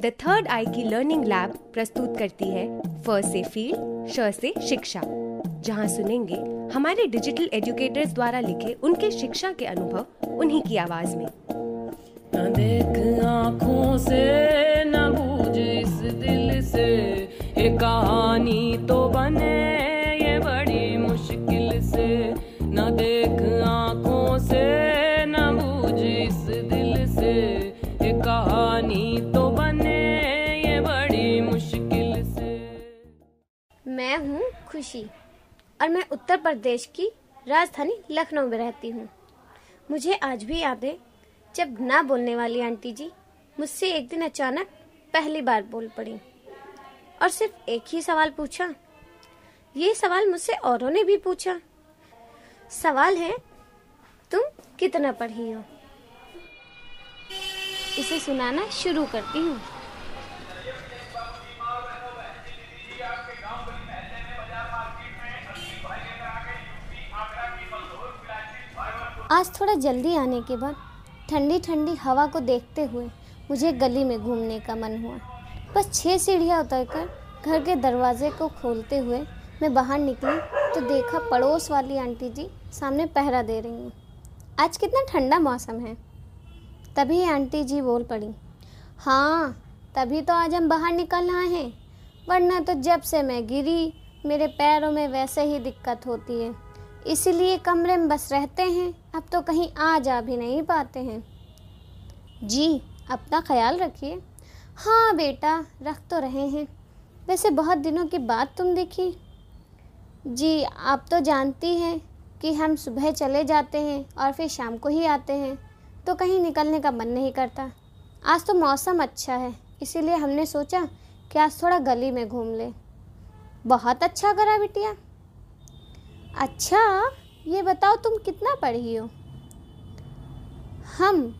The third आई की learning lab प्रस्तुत करती है फ से फ़ील्ड श से शिक्षा। जहाँ सुनेंगे हमारे डिजिटल एजुकेटर्स द्वारा लिखे उनके शिक्षा के अनुभव, उन्हीं की आवाज़ में। देख आँखों से खुशी। और मैं उत्तर प्रदेश की राजधानी लखनऊ में रहती हूँ। मुझे आज भी याद है जब ना बोलने वाली आंटी जी मुझसे एक दिन अचानक पहली बार बोल पड़ी। और सिर्फ़ एक ही सवाल पूछा। ये सवाल मुझसे औरों ने भी पूछा। सवाल है, तुम कितना पढ़ी हो? इसे सुनाना शुरू करती हूँ। आज थोड़ा जल्दी आने के बाद ठंडी ठंडी हवा को देखते हुए मुझे गली में घूमने का मन हुआ। बस छः सीढ़ियाँ उतरकर घर के दरवाजे को खोलते हुए मैं बाहर निकली तो देखा पड़ोस वाली आंटी जी सामने पहरा दे रही हैं। आज कितना ठंडा मौसम है। तभी आंटी जी बोल पड़ी हाँ तभी तो आज हम बाहर निकल आए हैं, वरना तो जब से मैं गिरी, मेरे पैरों में वैसे ही दिक्कत होती है। इसीलिए कमरे में बस रहते हैं। अब तो कहीं आ जा भी नहीं पाते हैं। जी, अपना ख्याल रखिए। हाँ बेटा, रख तो रहे हैं। वैसे बहुत दिनों के बाद तुम दिखी। जी, आप तो जानती हैं कि हम सुबह चले जाते हैं और फिर शाम को ही आते हैं। तो कहीं निकलने का मन नहीं करता। आज तो मौसम अच्छा है, इसीलिए हमने सोचा कि आज थोड़ा गली में घूम ले। बहुत अच्छा करा बिटिया। अच्छा ये बताओ तुम कितना पढ़ी हो? हम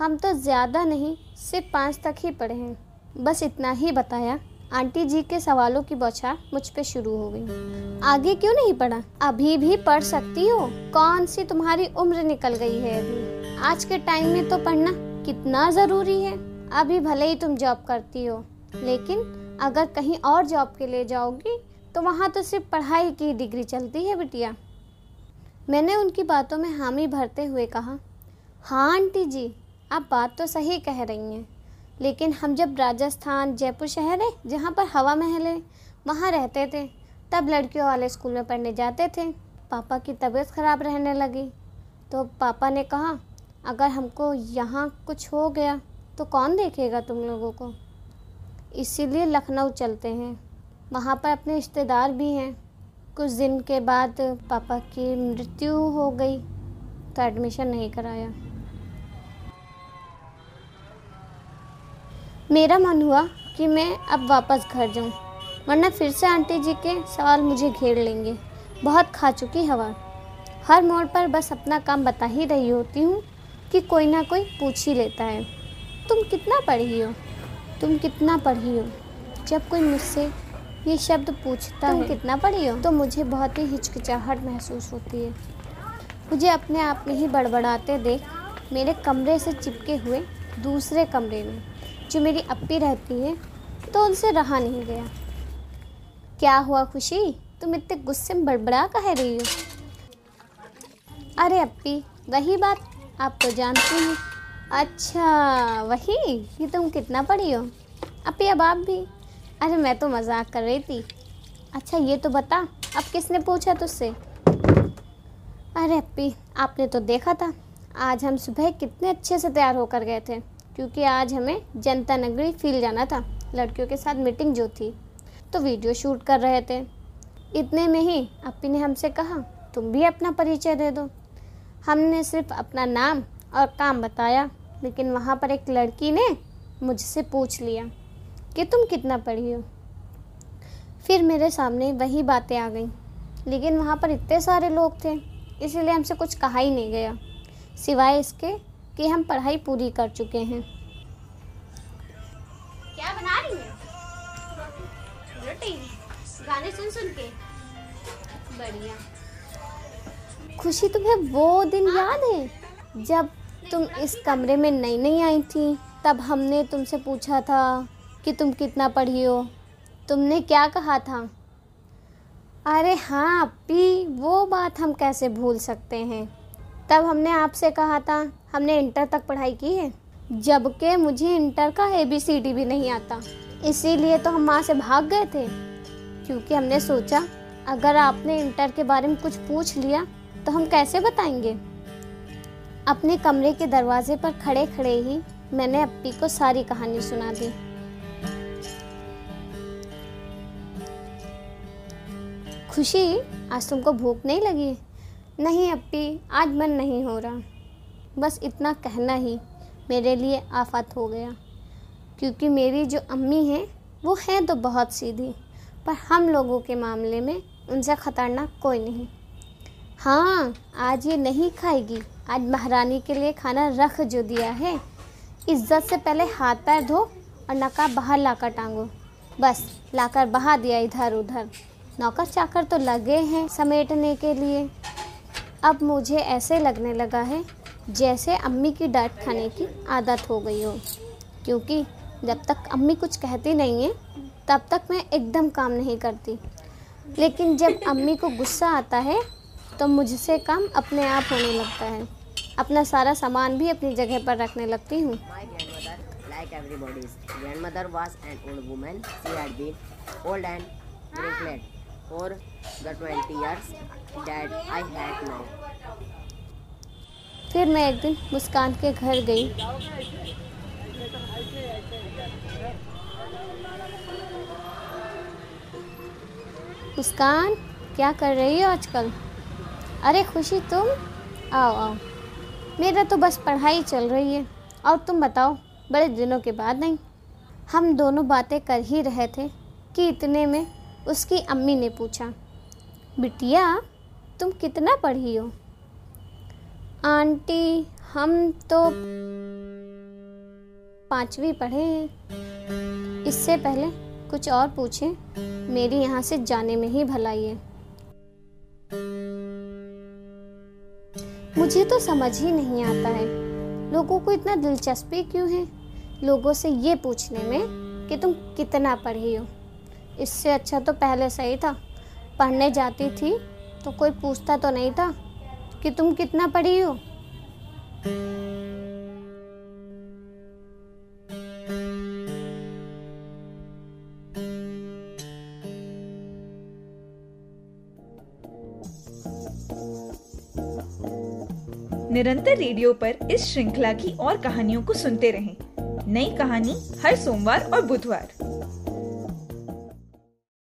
हम तो ज़्यादा नहीं, सिर्फ़ पाँच तक ही पढ़े हैं। बस इतना ही बताया। आंटी जी के सवालों की बौछार मुझ पे शुरू हो गई। आगे क्यों नहीं पढ़ा? अभी भी पढ़ सकती हो? कौन सी तुम्हारी उम्र निकल गई है अभी? आज के टाइम में तो पढ़ना कितना ज़रूरी है। अभी भले ही तुम जॉब करती हो, लेकिन अगर कहीं और जॉब के लिए जाओगी तो वहाँ तो सिर्फ़ पढ़ाई की डिग्री चलती है बिटिया। मैंने उनकी बातों में हामी भरते हुए कहा हाँ आंटी जी, आप बात तो सही कह रही हैं, लेकिन हम जब राजस्थान, जयपुर शहर है, जहाँ पर हवा महल है, वहाँ रहते थे, तब लड़कियों वाले स्कूल में पढ़ने जाते थे, पापा की तबीयत ख़राब रहने लगी। तो पापा ने कहा, अगर हमको यहाँ कुछ हो गया तो कौन देखेगा तुम लोगों को? इसीलिए लखनऊ चलते हैं। वहाँ पर अपने रिश्तेदार भी हैं। कुछ दिन के बाद पापा की मृत्यु हो गई तो एडमिशन नहीं कराया। मेरा मन हुआ कि मैं अब वापस घर जाऊँ, वरना फिर से आंटी जी के सवाल मुझे घेर लेंगे। बहुत खा चुकी हवा। हर मोड़ पर बस अपना काम बता ही रही होती हूँ कि कोई ना कोई पूछ ही लेता है। तुम कितना पढ़ी हो? तुम कितना पढ़ी हो? जब कोई मुझसे ये शब्द पूछता तुम है। कितना पढ़ी हो? तो मुझे बहुत ही हिचकिचाहट महसूस होती है। मुझे अपने आप में ही बड़बड़ाते देख मेरे कमरे से चिपके हुए दूसरे कमरे में जो मेरी अपी रहती है तो उनसे रहा नहीं गया। क्या हुआ खुशी? तुम इतने गुस्से में बड़बड़ा कह रही हो? अरे अपी वही बात आप तो जानती हैं। अच्छा वही? ये तुम कितना पढ़ी हो? अपी अब आप भी अरे मैं तो मज़ाक कर रही थी। अच्छा ये तो बता, अब किसने पूछा तुझसे? अरे अपी आपने तो देखा था, आज हम सुबह कितने अच्छे से तैयार होकर गए थे, क्योंकि आज हमें जनता नगरी फील जाना था, लड़कियों के साथ मीटिंग जो थी तो वीडियो शूट कर रहे थे। इतने में ही अपी ने हमसे कहा, तुम भी अपना परिचय दे दो। हमने सिर्फ़ अपना नाम और काम बताया, लेकिन वहाँ पर एक लड़की ने मुझसे पूछ लिया। कि तुम कितना पढ़ी हो? फिर मेरे सामने वही बातें आ गई। लेकिन वहाँ पर इतने सारे लोग थे इसीलिए हमसे कुछ कहा ही नहीं गया। सिवाय इसके कि हम पढ़ाई पूरी कर चुके हैं। क्या बना रही है? गाने सुन सुन के। बढ़िया। खुशी तुम्हें वो दिन याद है जब तुम इस कमरे में नई नई आई थी तब हमने तुमसे पूछा था कि तुम कितना पढ़ी हो? तुमने क्या कहा था? अरे हाँ अपी वो बात हम कैसे भूल सकते हैं? तब हमने आपसे कहा था, हमने इंटर तक पढ़ाई की है? जबकि मुझे इंटर का ए बी सी डी भी नहीं आता। इसीलिए तो हम माँ से भाग गए थे। क्योंकि हमने सोचा, अगर आपने इंटर के बारे में कुछ पूछ लिया तो हम कैसे बताएँगे? अपने कमरे के दरवाजे पर खड़े खड़े ही मैंने अप्पी को सारी कहानी सुना दी। खुशी? आज तुमको भूख नहीं लगी? नहीं अप्पी, आज मन नहीं हो रहा। बस इतना कहना ही मेरे लिए आफत हो गया। क्योंकि मेरी जो अम्मी हैं, वो हैं तो बहुत सीधी, पर हम लोगों के मामले में उनसे ख़तरनाक कोई नहीं। हाँ आज ये नहीं खाएगी। आज महारानी के लिए खाना रख जो दिया है। इज़्ज़त से पहले हाथ पैर धो और नकाब बाहर लाकर टांगो। बस, लाकर बहा दिया इधर उधर नौकर चाकर तो लगे हैं समेटने के लिए। अब मुझे ऐसे लगने लगा है, जैसे अम्मी की डांट खाने की आदत हो गई हो। क्योंकि जब तक अम्मी कुछ कहती नहीं है, तब तक मैं एकदम काम नहीं करती। लेकिन जब अम्मी को गुस्सा आता है तो मुझसे काम अपने आप होने लगता है। अपना सारा सामान भी अपनी जगह पर रखने लगती हूँ। Like for the 20 years that I had now. फिर मैं एक दिन मुस्कान के घर गई। मुस्कान, क्या कर रही हो आजकल? अरे खुशी, तुम? आओ आओ। मेरा तो बस पढ़ाई चल रही है। और तुम बताओ, बड़े दिनों के बाद नहीं? हम दोनों बातें कर ही रहे थे कि इतने में उसकी अम्मी ने पूछा, बिटिया, तुम कितना पढ़ी हो? आंटी, हम तो पांचवी पढ़े हैं। इससे पहले कुछ और पूछें, मेरी यहाँ से जाने में ही भलाई है। मुझे तो समझ ही नहीं आता है, लोगों को इतना दिलचस्पी क्यों है? लोगों से ये पूछने में कि तुम कितना पढ़ी हो। इससे अच्छा तो पहले सही था। पढ़ने जाती थी तो कोई पूछता तो नहीं था कि तुम कितना पढ़ी हो। निरंतर रेडियो पर इस श्रृंखला की और कहानियों को सुनते रहें। नई कहानी हर सोमवार और बुधवार।